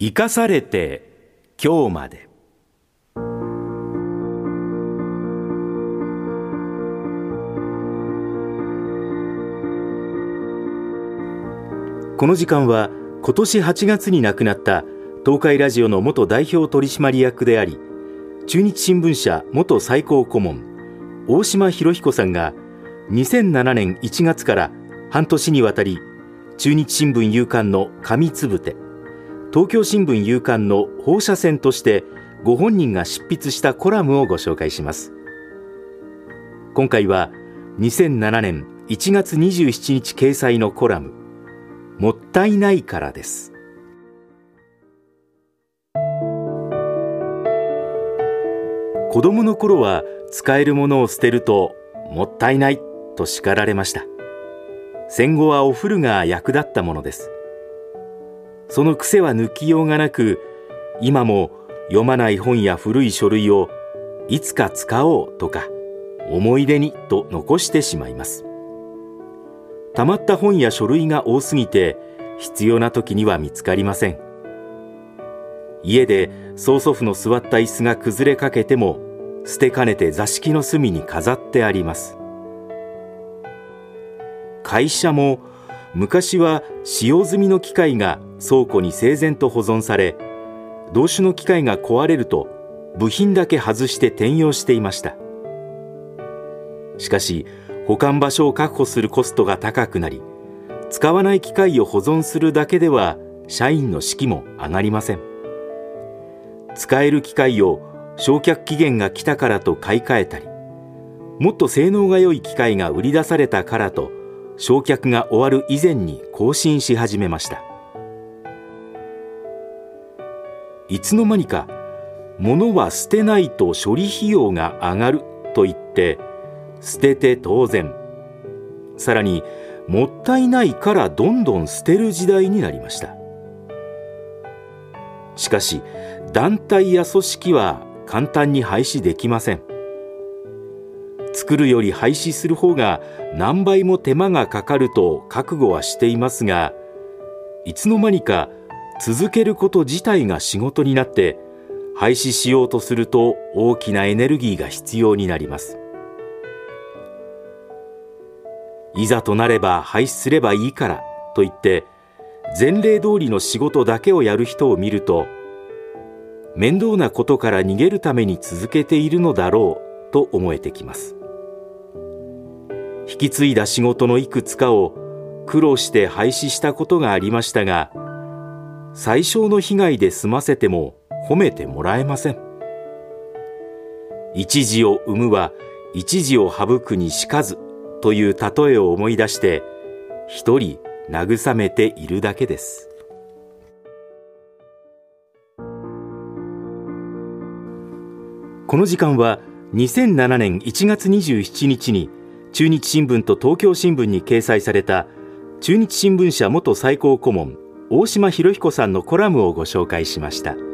生かされて今日まで。この時間は今年8月に亡くなった東海ラジオの元代表取締役であり中日新聞社元最高顧問大島博彦さんが2007年1月から半年にわたり中日新聞夕刊の紙つぶて東京新聞夕刊の放射線としてご本人が執筆したコラムをご紹介します。今回は2007年1月27日掲載のコラムもったいないからです。子供の頃は使えるものを捨てるともったいないと叱られました。戦後はお古が役立ったものです。その癖は抜きようがなく今も読まない本や古い書類をいつか使おうとか思い出にと残してしまいます。たまった本や書類が多すぎて必要な時には見つかりません。家で曽祖父の座った椅子が崩れかけても捨てかねて座敷の隅に飾ってあります。会社も昔は使用済みの機械が倉庫に整然と保存され同種の機械が壊れると部品だけ外して転用していました。しかし保管場所を確保するコストが高くなり使わない機械を保存するだけでは社員の士気も上がりません。使える機械を焼却期限が来たからと買い替えたりもっと性能が良い機械が売り出されたからと焼却が終わる以前に更新し始めました。いつの間にか物は捨てないと処理費用が上がると言って捨てて当然。さらにもったいないからどんどん捨てる時代になりました。しかし団体や組織は簡単に廃止できません。作るより廃止する方が何倍も手間がかかると覚悟はしていますがいつの間にか続けること自体が仕事になって廃止しようとすると大きなエネルギーが必要になります。いざとなれば廃止すればいいからと言って前例通りの仕事だけをやる人を見ると面倒なことから逃げるために続けているのだろうと思えてきます。引き継いだ仕事のいくつかを苦労して廃止したことがありましたが最小の被害で済ませても褒めてもらえません。一時を生むは一時を省くにしかずという例えを思い出して一人慰めているだけです。この時間は2007年1月27日に中日新聞と東京新聞に掲載された中日新聞社元最高顧問大島博彦さんのコラムをご紹介しました。